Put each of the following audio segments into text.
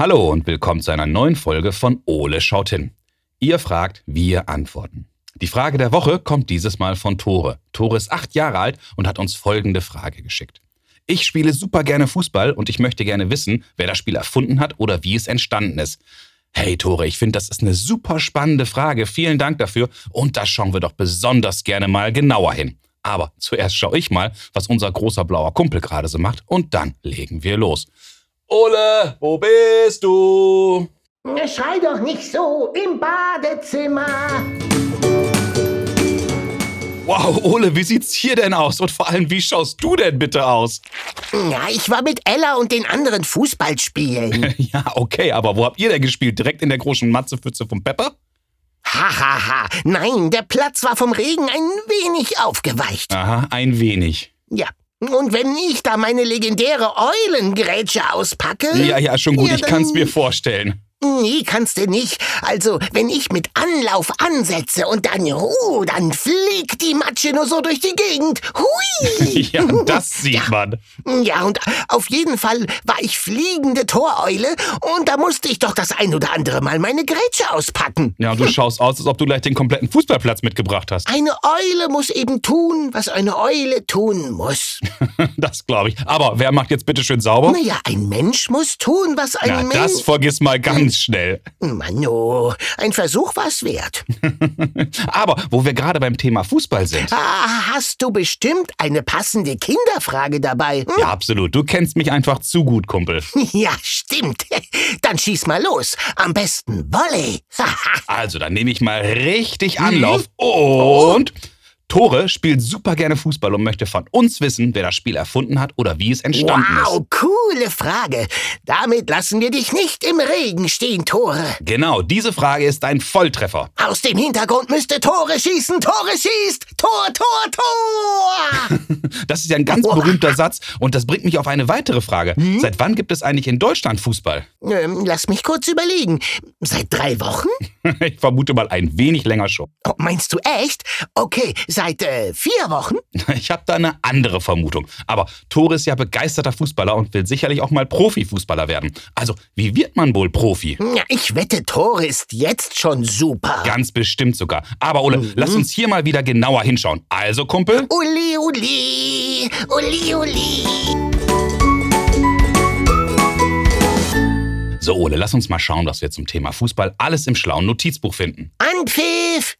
Hallo und willkommen zu einer neuen Folge von Ole schaut hin. Ihr fragt, wir antworten. Die Frage der Woche kommt dieses Mal von Tore. Tore ist acht Jahre alt und hat uns folgende Frage geschickt. Ich spiele super gerne Fußball und ich möchte gerne wissen, wer das Spiel erfunden hat oder wie es entstanden ist. Hey Tore, ich finde, das ist eine super spannende Frage. Vielen Dank dafür und da schauen wir doch besonders gerne mal genauer hin. Aber zuerst schaue ich mal, was unser großer blauer Kumpel gerade so macht und dann legen wir los. Ole, wo bist du? Schrei doch nicht so im Badezimmer. Wow, Ole, wie sieht's hier denn aus? Und vor allem, wie schaust du denn bitte aus? Ja, ich war mit Ella und den anderen Fußball spielen. ja, okay, aber wo habt ihr denn gespielt? Direkt in der großen Matzepfütze vom Pepper? Hahaha, ha, ha. nein, der Platz war vom Regen ein wenig aufgeweicht. Aha, ein wenig. Ja, und wenn ich da meine legendäre Eulengrätsche auspacke. Ja, ja, schon gut, ja, ich kann's mir vorstellen. Nee, kannst du nicht. Also, wenn ich mit Anlauf ansetze und dann, uh, dann fliegt die Matsche nur so durch die Gegend. Hui! ja, das sieht ja. man. Ja, und auf jeden Fall war ich fliegende Toreule und da musste ich doch das ein oder andere Mal meine Grätsche auspacken. Ja, und du schaust aus, als ob du gleich den kompletten Fußballplatz mitgebracht hast. Eine Eule muss eben tun, was eine Eule tun muss. das glaube ich. Aber wer macht jetzt bitte schön sauber? Naja, ein Mensch muss tun, was ein Na, Mensch... das vergiss mal ganz ganz schnell. Mano, ein Versuch war's wert. Aber wo wir gerade beim Thema Fußball sind. Ah, hast du bestimmt eine passende Kinderfrage dabei? Hm? Ja, absolut. Du kennst mich einfach zu gut, Kumpel. Ja, stimmt. Dann schieß mal los. Am besten Volley. also, dann nehme ich mal richtig Anlauf mhm. und... Tore spielt super gerne Fußball und möchte von uns wissen, wer das Spiel erfunden hat oder wie es entstanden wow, ist. Wow, coole Frage. Damit lassen wir dich nicht im Regen stehen, Tore. Genau, diese Frage ist ein Volltreffer. Aus dem Hintergrund müsste Tore schießen, Tore schießt, Tor, Tor, Tor. das ist ja ein ganz berühmter Satz und das bringt mich auf eine weitere Frage. Hm? Seit wann gibt es eigentlich in Deutschland Fußball? Ähm, lass mich kurz überlegen. Seit drei Wochen? ich vermute mal ein wenig länger schon. Oh, meinst du echt? Okay, seit Seit äh, vier Wochen? Ich habe da eine andere Vermutung. Aber Tore ist ja begeisterter Fußballer und will sicherlich auch mal Profifußballer werden. Also, wie wird man wohl Profi? Ja, ich wette, Tore ist jetzt schon super. Ganz bestimmt sogar. Aber Ole, mhm. lass uns hier mal wieder genauer hinschauen. Also, Kumpel? Uli, Uli, Uli, Uli. So, Ole, lass uns mal schauen, was wir zum Thema Fußball alles im schlauen Notizbuch finden. Anpfiff!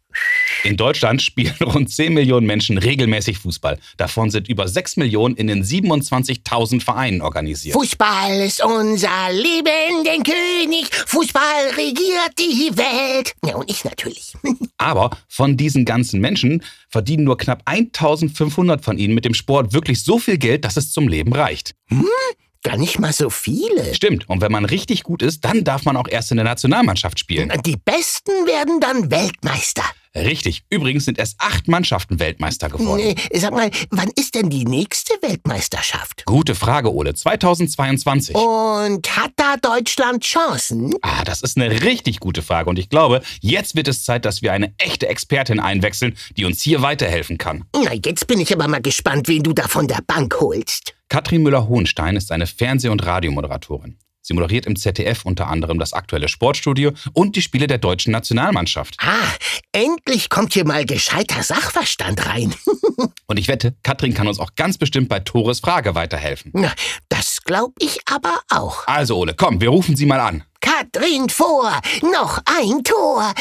In Deutschland spielen rund 10 Millionen Menschen regelmäßig Fußball. Davon sind über 6 Millionen in den 27.000 Vereinen organisiert. Fußball ist unser Leben, den König. Fußball regiert die Welt. Ja, und ich natürlich. Aber von diesen ganzen Menschen verdienen nur knapp 1500 von ihnen mit dem Sport wirklich so viel Geld, dass es zum Leben reicht. Hm? Gar nicht mal so viele. Stimmt. Und wenn man richtig gut ist, dann darf man auch erst in der Nationalmannschaft spielen. Die Besten werden dann Weltmeister. Richtig. Übrigens sind erst acht Mannschaften Weltmeister geworden. Nee, sag mal, wann ist denn die nächste Weltmeisterschaft? Gute Frage, Ole. 2022. Und hat da Deutschland Chancen? Ah, das ist eine richtig gute Frage. Und ich glaube, jetzt wird es Zeit, dass wir eine echte Expertin einwechseln, die uns hier weiterhelfen kann. Na, jetzt bin ich aber mal gespannt, wen du da von der Bank holst. Katrin Müller-Hohenstein ist eine Fernseh- und Radiomoderatorin. Sie moderiert im ZDF unter anderem das aktuelle Sportstudio und die Spiele der deutschen Nationalmannschaft. Ah, endlich kommt hier mal gescheiter Sachverstand rein. und ich wette, Katrin kann uns auch ganz bestimmt bei Tores Frage weiterhelfen. Na, das glaube ich aber auch. Also, Ole, komm, wir rufen sie mal an. Katrin vor! Noch ein Tor!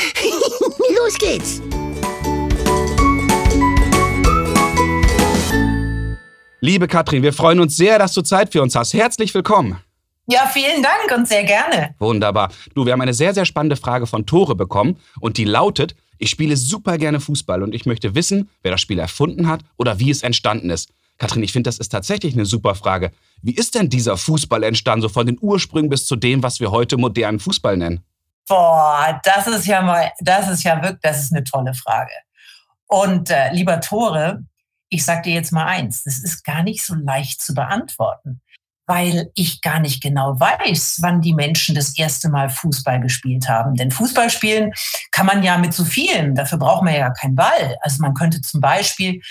Los geht's! Liebe Katrin, wir freuen uns sehr, dass du Zeit für uns hast. Herzlich willkommen. Ja, vielen Dank und sehr gerne. Wunderbar. Du, wir haben eine sehr, sehr spannende Frage von Tore bekommen und die lautet, ich spiele super gerne Fußball und ich möchte wissen, wer das Spiel erfunden hat oder wie es entstanden ist. Katrin, ich finde, das ist tatsächlich eine super Frage. Wie ist denn dieser Fußball entstanden, so von den Ursprüngen bis zu dem, was wir heute modernen Fußball nennen? Boah, das ist ja mal, das ist ja wirklich, das ist eine tolle Frage. Und äh, lieber Tore, ich sag dir jetzt mal eins, das ist gar nicht so leicht zu beantworten weil ich gar nicht genau weiß, wann die Menschen das erste Mal Fußball gespielt haben. Denn Fußball spielen kann man ja mit so vielen. Dafür braucht man ja keinen Ball. Also man könnte zum Beispiel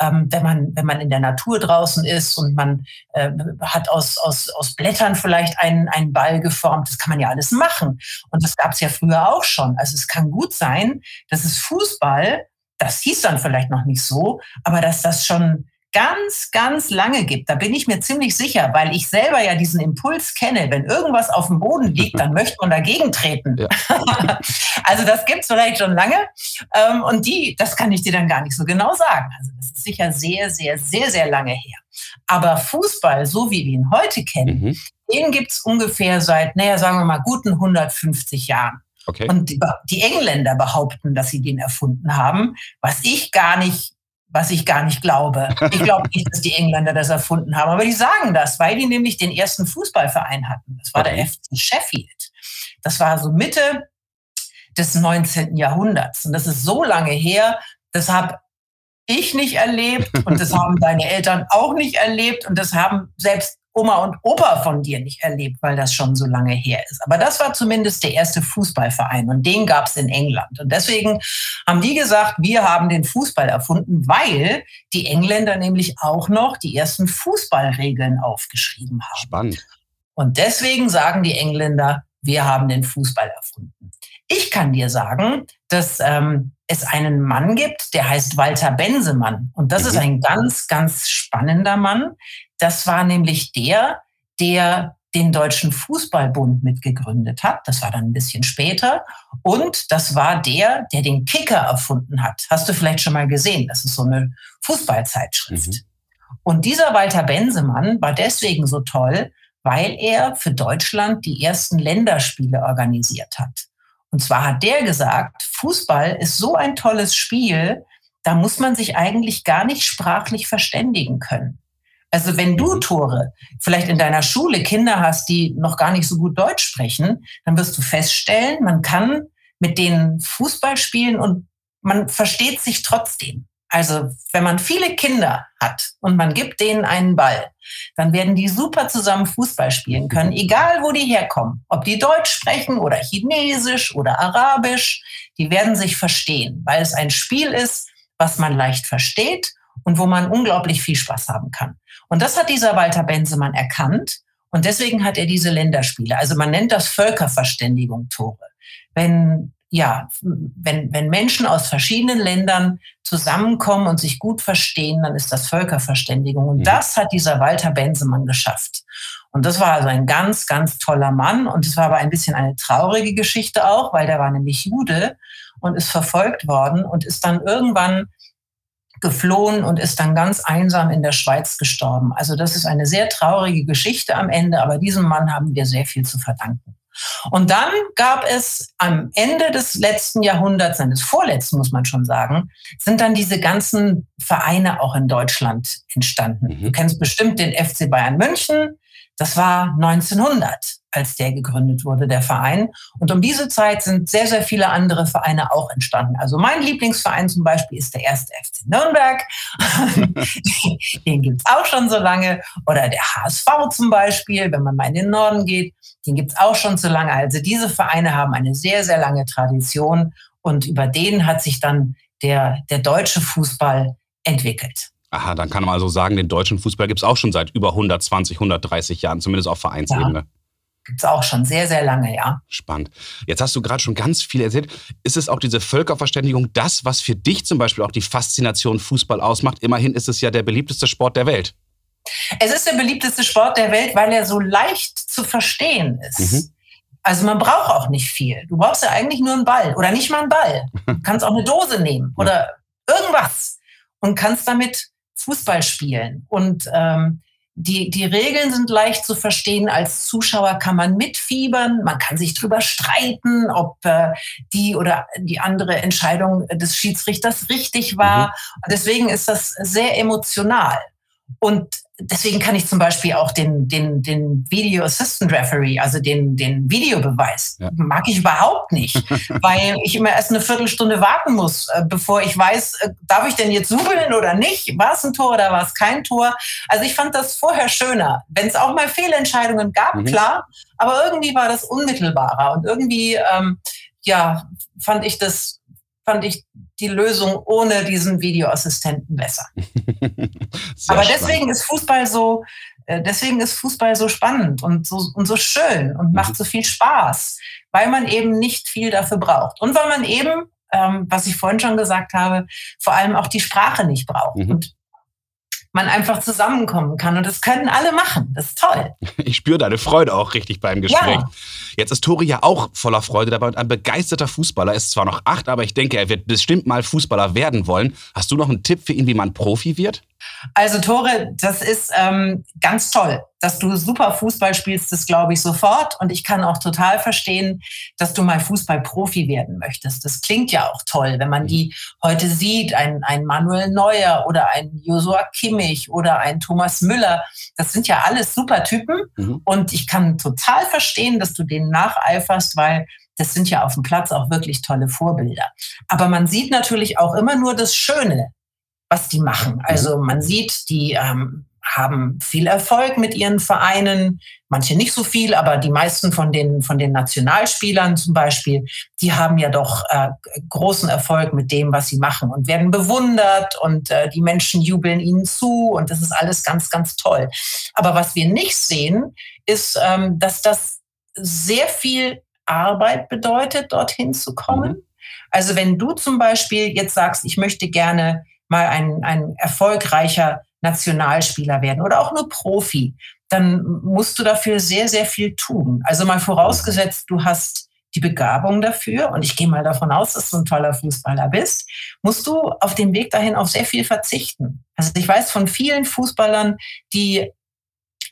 ähm, wenn man wenn man in der Natur draußen ist und man äh, hat aus aus aus Blättern vielleicht einen einen Ball geformt, das kann man ja alles machen und das gab es ja früher auch schon. Also es kann gut sein, dass es Fußball, das hieß dann vielleicht noch nicht so, aber dass das schon ganz, ganz lange gibt. Da bin ich mir ziemlich sicher, weil ich selber ja diesen Impuls kenne. Wenn irgendwas auf dem Boden liegt, dann möchte man dagegen treten. Ja. also das gibt es vielleicht schon lange. Ähm, und die, das kann ich dir dann gar nicht so genau sagen. Also das ist sicher sehr, sehr, sehr, sehr lange her. Aber Fußball, so wie wir ihn heute kennen, mhm. den gibt es ungefähr seit, naja, sagen wir mal, guten 150 Jahren. Okay. Und die, die Engländer behaupten, dass sie den erfunden haben, was ich gar nicht was ich gar nicht glaube. Ich glaube nicht, dass die Engländer das erfunden haben, aber die sagen das, weil die nämlich den ersten Fußballverein hatten. Das war okay. der FC Sheffield. Das war so Mitte des 19. Jahrhunderts. Und das ist so lange her, das habe ich nicht erlebt und das haben deine Eltern auch nicht erlebt und das haben selbst Oma und Opa von dir nicht erlebt, weil das schon so lange her ist. Aber das war zumindest der erste Fußballverein und den gab es in England. Und deswegen haben die gesagt, wir haben den Fußball erfunden, weil die Engländer nämlich auch noch die ersten Fußballregeln aufgeschrieben haben. Spannend. Und deswegen sagen die Engländer, wir haben den Fußball erfunden. Ich kann dir sagen, dass ähm, es einen Mann gibt, der heißt Walter Bensemann. Und das mhm. ist ein ganz, ganz spannender Mann. Das war nämlich der, der den Deutschen Fußballbund mitgegründet hat. Das war dann ein bisschen später. Und das war der, der den Kicker erfunden hat. Hast du vielleicht schon mal gesehen? Das ist so eine Fußballzeitschrift. Mhm. Und dieser Walter Bensemann war deswegen so toll, weil er für Deutschland die ersten Länderspiele organisiert hat. Und zwar hat der gesagt, Fußball ist so ein tolles Spiel, da muss man sich eigentlich gar nicht sprachlich verständigen können. Also wenn du, mhm. Tore, vielleicht in deiner Schule Kinder hast, die noch gar nicht so gut Deutsch sprechen, dann wirst du feststellen, man kann mit denen Fußball spielen und man versteht sich trotzdem. Also wenn man viele Kinder hat und man gibt denen einen Ball, dann werden die super zusammen Fußball spielen können, egal wo die herkommen. Ob die Deutsch sprechen oder Chinesisch oder Arabisch, die werden sich verstehen, weil es ein Spiel ist, was man leicht versteht und wo man unglaublich viel Spaß haben kann. Und das hat dieser Walter Bensemann erkannt und deswegen hat er diese Länderspiele. Also man nennt das Völkerverständigung Tore. Wenn ja, wenn, wenn Menschen aus verschiedenen Ländern zusammenkommen und sich gut verstehen, dann ist das Völkerverständigung. Und mhm. das hat dieser Walter Bensemann geschafft. Und das war also ein ganz, ganz toller Mann. Und es war aber ein bisschen eine traurige Geschichte auch, weil der war nämlich Jude und ist verfolgt worden und ist dann irgendwann geflohen und ist dann ganz einsam in der Schweiz gestorben. Also das ist eine sehr traurige Geschichte am Ende, aber diesem Mann haben wir sehr viel zu verdanken. Und dann gab es am Ende des letzten Jahrhunderts, nein, des vorletzten muss man schon sagen, sind dann diese ganzen Vereine auch in Deutschland entstanden. Mhm. Du kennst bestimmt den FC Bayern München. Das war 1900 als der gegründet wurde, der Verein. Und um diese Zeit sind sehr, sehr viele andere Vereine auch entstanden. Also mein Lieblingsverein zum Beispiel ist der erste FC Nürnberg. den gibt es auch schon so lange. Oder der HSV zum Beispiel, wenn man mal in den Norden geht, den gibt es auch schon so lange. Also diese Vereine haben eine sehr, sehr lange Tradition und über den hat sich dann der, der deutsche Fußball entwickelt. Aha, dann kann man also sagen, den deutschen Fußball gibt es auch schon seit über 120, 130 Jahren, zumindest auf Vereinsebene. Ja. Gibt es auch schon sehr, sehr lange, ja. Spannend. Jetzt hast du gerade schon ganz viel erzählt. Ist es auch diese Völkerverständigung das, was für dich zum Beispiel auch die Faszination Fußball ausmacht? Immerhin ist es ja der beliebteste Sport der Welt. Es ist der beliebteste Sport der Welt, weil er so leicht zu verstehen ist. Mhm. Also man braucht auch nicht viel. Du brauchst ja eigentlich nur einen Ball oder nicht mal einen Ball. Du kannst auch eine Dose nehmen oder irgendwas und kannst damit Fußball spielen. Und ähm, die, die Regeln sind leicht zu verstehen. Als Zuschauer kann man mitfiebern. Man kann sich drüber streiten, ob äh, die oder die andere Entscheidung des Schiedsrichters richtig war. Mhm. Deswegen ist das sehr emotional. Und deswegen kann ich zum Beispiel auch den, den, den Video Assistant Referee, also den, den Videobeweis, ja. mag ich überhaupt nicht, weil ich immer erst eine Viertelstunde warten muss, äh, bevor ich weiß, äh, darf ich denn jetzt jubeln oder nicht? War es ein Tor oder war es kein Tor? Also ich fand das vorher schöner. Wenn es auch mal Fehlentscheidungen gab, mhm. klar, aber irgendwie war das unmittelbarer und irgendwie, ähm, ja, fand ich das, fand ich die Lösung ohne diesen Videoassistenten besser. Aber deswegen spannend. ist Fußball so, äh, deswegen ist Fußball so spannend und so, und so schön und macht mhm. so viel Spaß, weil man eben nicht viel dafür braucht. Und weil man eben, ähm, was ich vorhin schon gesagt habe, vor allem auch die Sprache nicht braucht. Mhm. Und man einfach zusammenkommen kann. Und das können alle machen. Das ist toll. Ich spüre deine Freude auch richtig beim Gespräch. Ja. Jetzt ist Tori ja auch voller Freude dabei und ein begeisterter Fußballer. ist zwar noch acht, aber ich denke, er wird bestimmt mal Fußballer werden wollen. Hast du noch einen Tipp für ihn, wie man Profi wird? Also Tore, das ist ähm, ganz toll, dass du super Fußball spielst, das glaube ich sofort. Und ich kann auch total verstehen, dass du mal Fußballprofi werden möchtest. Das klingt ja auch toll, wenn man die heute sieht, ein, ein Manuel Neuer oder ein Josua Kimmich oder ein Thomas Müller. Das sind ja alles super Typen. Mhm. Und ich kann total verstehen, dass du denen nacheiferst, weil das sind ja auf dem Platz auch wirklich tolle Vorbilder. Aber man sieht natürlich auch immer nur das Schöne was die machen. Mhm. Also man sieht, die ähm, haben viel Erfolg mit ihren Vereinen, manche nicht so viel, aber die meisten von den, von den Nationalspielern zum Beispiel, die haben ja doch äh, großen Erfolg mit dem, was sie machen und werden bewundert und äh, die Menschen jubeln ihnen zu und das ist alles ganz, ganz toll. Aber was wir nicht sehen, ist, ähm, dass das sehr viel Arbeit bedeutet, dorthin zu kommen. Mhm. Also wenn du zum Beispiel jetzt sagst, ich möchte gerne mal ein, ein erfolgreicher Nationalspieler werden oder auch nur Profi, dann musst du dafür sehr, sehr viel tun. Also mal vorausgesetzt, du hast die Begabung dafür und ich gehe mal davon aus, dass du ein toller Fußballer bist, musst du auf dem Weg dahin auf sehr viel verzichten. Also ich weiß von vielen Fußballern, die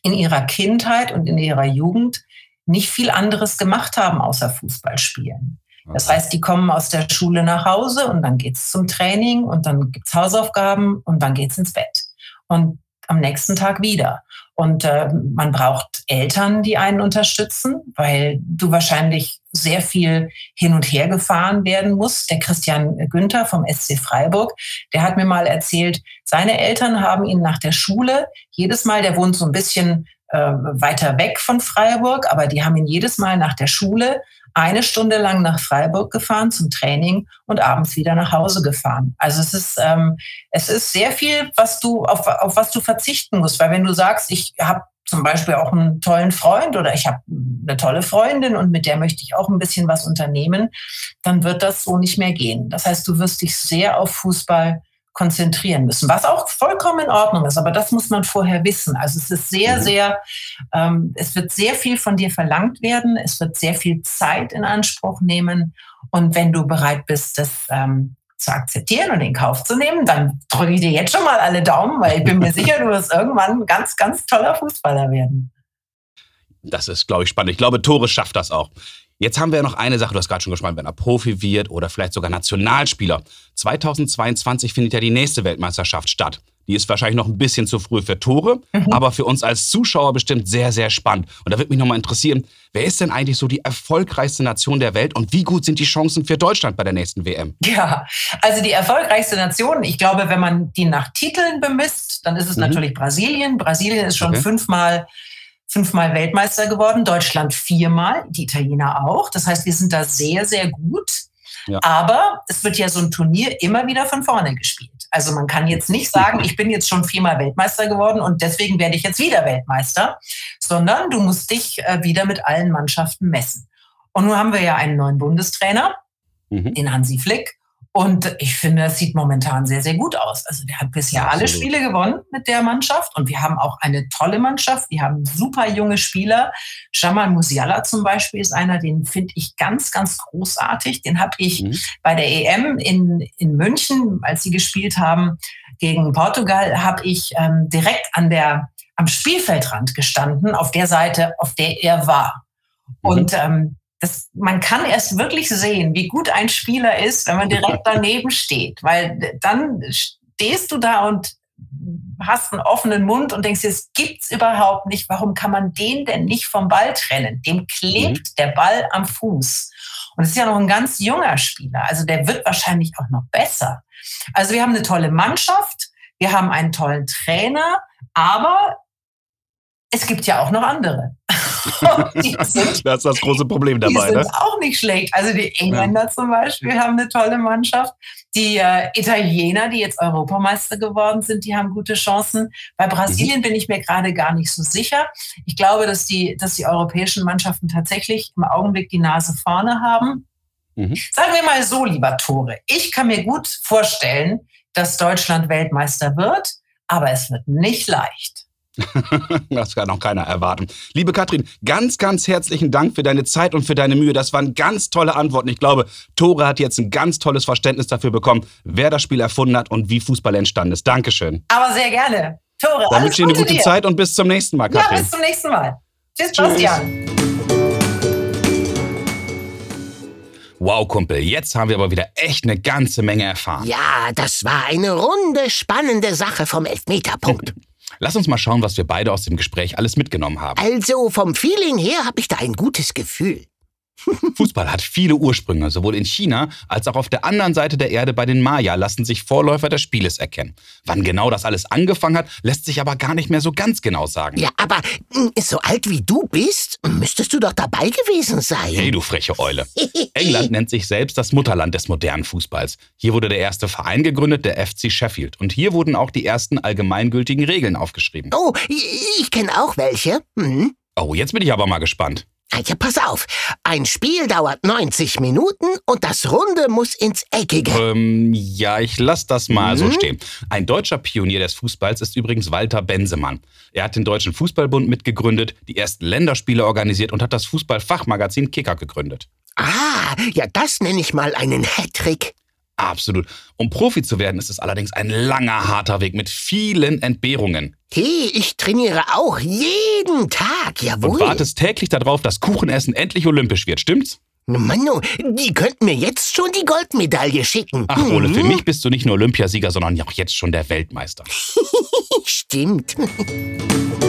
in ihrer Kindheit und in ihrer Jugend nicht viel anderes gemacht haben außer Fußball spielen. Das heißt, die kommen aus der Schule nach Hause und dann geht's zum Training und dann gibt's Hausaufgaben und dann geht's ins Bett. Und am nächsten Tag wieder. Und äh, man braucht Eltern, die einen unterstützen, weil du wahrscheinlich sehr viel hin und her gefahren werden musst. Der Christian Günther vom SC Freiburg, der hat mir mal erzählt, seine Eltern haben ihn nach der Schule jedes Mal, der wohnt so ein bisschen äh, weiter weg von Freiburg, aber die haben ihn jedes Mal nach der Schule eine Stunde lang nach Freiburg gefahren zum Training und abends wieder nach Hause gefahren. Also es ist, ähm, es ist sehr viel, was du, auf, auf was du verzichten musst. Weil wenn du sagst, ich habe zum Beispiel auch einen tollen Freund oder ich habe eine tolle Freundin und mit der möchte ich auch ein bisschen was unternehmen, dann wird das so nicht mehr gehen. Das heißt, du wirst dich sehr auf Fußball konzentrieren müssen, was auch vollkommen in Ordnung ist, aber das muss man vorher wissen. Also es ist sehr, mhm. sehr, ähm, es wird sehr viel von dir verlangt werden, es wird sehr viel Zeit in Anspruch nehmen und wenn du bereit bist, das ähm, zu akzeptieren und in Kauf zu nehmen, dann drücke ich dir jetzt schon mal alle Daumen, weil ich bin mir sicher, du wirst irgendwann ein ganz, ganz toller Fußballer werden. Das ist, glaube ich, spannend. Ich glaube, Tore schafft das auch. Jetzt haben wir noch eine Sache, du hast gerade schon gesprochen, wenn er Profi wird oder vielleicht sogar Nationalspieler. 2022 findet ja die nächste Weltmeisterschaft statt. Die ist wahrscheinlich noch ein bisschen zu früh für Tore, mhm. aber für uns als Zuschauer bestimmt sehr, sehr spannend. Und da würde mich nochmal interessieren, wer ist denn eigentlich so die erfolgreichste Nation der Welt und wie gut sind die Chancen für Deutschland bei der nächsten WM? Ja, also die erfolgreichste Nation, ich glaube, wenn man die nach Titeln bemisst, dann ist es mhm. natürlich Brasilien. Brasilien ist schon okay. fünfmal fünfmal Weltmeister geworden, Deutschland viermal, die Italiener auch. Das heißt, wir sind da sehr, sehr gut. Ja. Aber es wird ja so ein Turnier immer wieder von vorne gespielt. Also man kann jetzt nicht sagen, ich bin jetzt schon viermal Weltmeister geworden und deswegen werde ich jetzt wieder Weltmeister, sondern du musst dich äh, wieder mit allen Mannschaften messen. Und nun haben wir ja einen neuen Bundestrainer, mhm. den Hansi Flick. Und ich finde, es sieht momentan sehr, sehr gut aus. Also der hat bisher Absolut. alle Spiele gewonnen mit der Mannschaft und wir haben auch eine tolle Mannschaft. Wir haben super junge Spieler. Jamal Musiala zum Beispiel ist einer, den finde ich ganz, ganz großartig. Den habe ich mhm. bei der EM in, in München, als sie gespielt haben gegen Portugal, habe ich ähm, direkt an der, am Spielfeldrand gestanden, auf der Seite, auf der er war. Mhm. Und ähm, das, man kann erst wirklich sehen, wie gut ein Spieler ist, wenn man direkt daneben steht, weil dann stehst du da und hast einen offenen Mund und denkst dir, es gibt's überhaupt nicht. Warum kann man den denn nicht vom Ball trennen? Dem klebt mhm. der Ball am Fuß. Und es ist ja noch ein ganz junger Spieler. Also der wird wahrscheinlich auch noch besser. Also wir haben eine tolle Mannschaft, wir haben einen tollen Trainer, aber es gibt ja auch noch andere. sind, das ist das große Problem dabei. Die sind ne? auch nicht schlecht. Also die Engländer ja. zum Beispiel haben eine tolle Mannschaft. Die äh, Italiener, die jetzt Europameister geworden sind, die haben gute Chancen. Bei Brasilien mhm. bin ich mir gerade gar nicht so sicher. Ich glaube, dass die, dass die europäischen Mannschaften tatsächlich im Augenblick die Nase vorne haben. Mhm. Sagen wir mal so, lieber Tore. Ich kann mir gut vorstellen, dass Deutschland Weltmeister wird, aber es wird nicht leicht. das kann noch keiner erwarten. Liebe Katrin, ganz, ganz herzlichen Dank für deine Zeit und für deine Mühe. Das waren ganz tolle Antworten. Ich glaube, Tore hat jetzt ein ganz tolles Verständnis dafür bekommen, wer das Spiel erfunden hat und wie Fußball entstanden ist. Dankeschön. Aber sehr gerne. Tore, Dann wünsche ich dir eine gute dir. Zeit und bis zum nächsten Mal, Katrin. Ja, bis zum nächsten Mal. Tschüss, Tschüss. Bastian. Wow, Kumpel, jetzt haben wir aber wieder echt eine ganze Menge erfahren. Ja, das war eine runde, spannende Sache vom Elfmeterpunkt. Lass uns mal schauen, was wir beide aus dem Gespräch alles mitgenommen haben. Also vom Feeling her habe ich da ein gutes Gefühl. Fußball hat viele Ursprünge. Sowohl in China als auch auf der anderen Seite der Erde bei den Maya lassen sich Vorläufer des Spieles erkennen. Wann genau das alles angefangen hat, lässt sich aber gar nicht mehr so ganz genau sagen. Ja, aber hm, so alt wie du bist, müsstest du doch dabei gewesen sein. Hey, du freche Eule. England nennt sich selbst das Mutterland des modernen Fußballs. Hier wurde der erste Verein gegründet, der FC Sheffield. Und hier wurden auch die ersten allgemeingültigen Regeln aufgeschrieben. Oh, ich kenne auch welche. Hm. Oh, jetzt bin ich aber mal gespannt. Ja, pass auf. Ein Spiel dauert 90 Minuten und das Runde muss ins Eckige. Ähm, ja, ich lass das mal mhm. so stehen. Ein deutscher Pionier des Fußballs ist übrigens Walter Bensemann. Er hat den Deutschen Fußballbund mitgegründet, die ersten Länderspiele organisiert und hat das Fußballfachmagazin Kicker gegründet. Ah, ja, das nenne ich mal einen Hattrick. Absolut. Um Profi zu werden, ist es allerdings ein langer, harter Weg mit vielen Entbehrungen. Hey, ich trainiere auch jeden Tag, jawohl. Und wartest täglich darauf, dass Kuchenessen endlich olympisch wird, stimmt's? Manu, die könnten mir jetzt schon die Goldmedaille schicken. Ach, Ole, für mhm. mich bist du nicht nur Olympiasieger, sondern auch jetzt schon der Weltmeister. Stimmt.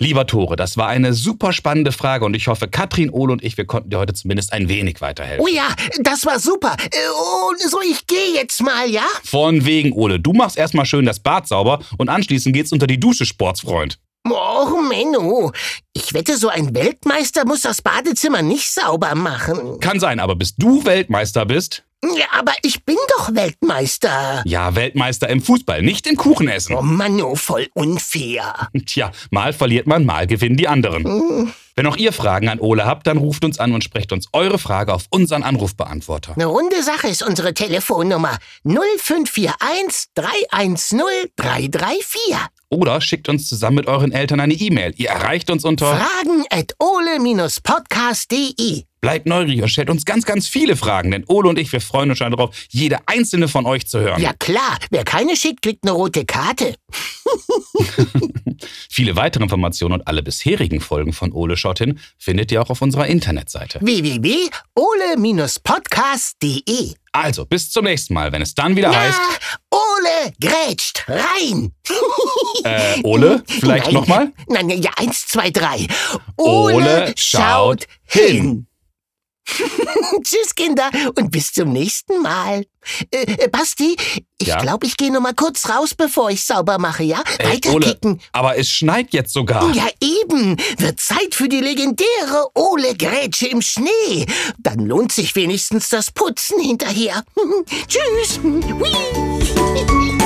Lieber Tore, das war eine super spannende Frage und ich hoffe, Katrin, Ole und ich, wir konnten dir heute zumindest ein wenig weiterhelfen. Oh ja, das war super. Äh, und so, ich gehe jetzt mal, ja? Von wegen, Ole. Du machst erstmal schön das Bad sauber und anschließend geht's unter die Dusche, Sportsfreund. Och, Menno. Ich wette, so ein Weltmeister muss das Badezimmer nicht sauber machen. Kann sein, aber bis du Weltmeister bist, ja, aber ich bin doch Weltmeister. Ja, Weltmeister im Fußball, nicht im Kuchenessen. Oh Mann, oh, voll unfair. Tja, mal verliert man, mal gewinnen die anderen. Hm. Wenn auch ihr Fragen an Ole habt, dann ruft uns an und sprecht uns eure Frage auf unseren Anrufbeantworter. Eine runde Sache ist unsere Telefonnummer 0541 310 334. Oder schickt uns zusammen mit euren Eltern eine E-Mail. Ihr erreicht uns unter fragen at ole-podcast.de. Bleibt neugierig und stellt uns ganz, ganz viele Fragen, denn Ole und ich, wir freuen uns schon darauf, jede einzelne von euch zu hören. Ja klar, wer keine schickt, kriegt eine rote Karte. viele weitere Informationen und alle bisherigen Folgen von Ole schaut hin findet ihr auch auf unserer Internetseite www.ole-podcast.de. Also, bis zum nächsten Mal, wenn es dann wieder Na, heißt. Ole grätscht rein. Äh, Ole, vielleicht nochmal? Nein, ja, eins, zwei, drei. Ole, Ole schaut hin. hin. Tschüss, Kinder, und bis zum nächsten Mal. Äh, äh Basti, ich ja? glaube, ich gehe noch mal kurz raus, bevor ich sauber mache, ja? Ey, Weiterkicken. Ole, aber es schneit jetzt sogar. Ja, eben. Wird Zeit für die legendäre Ole-Grätsche im Schnee. Dann lohnt sich wenigstens das Putzen hinterher. Tschüss.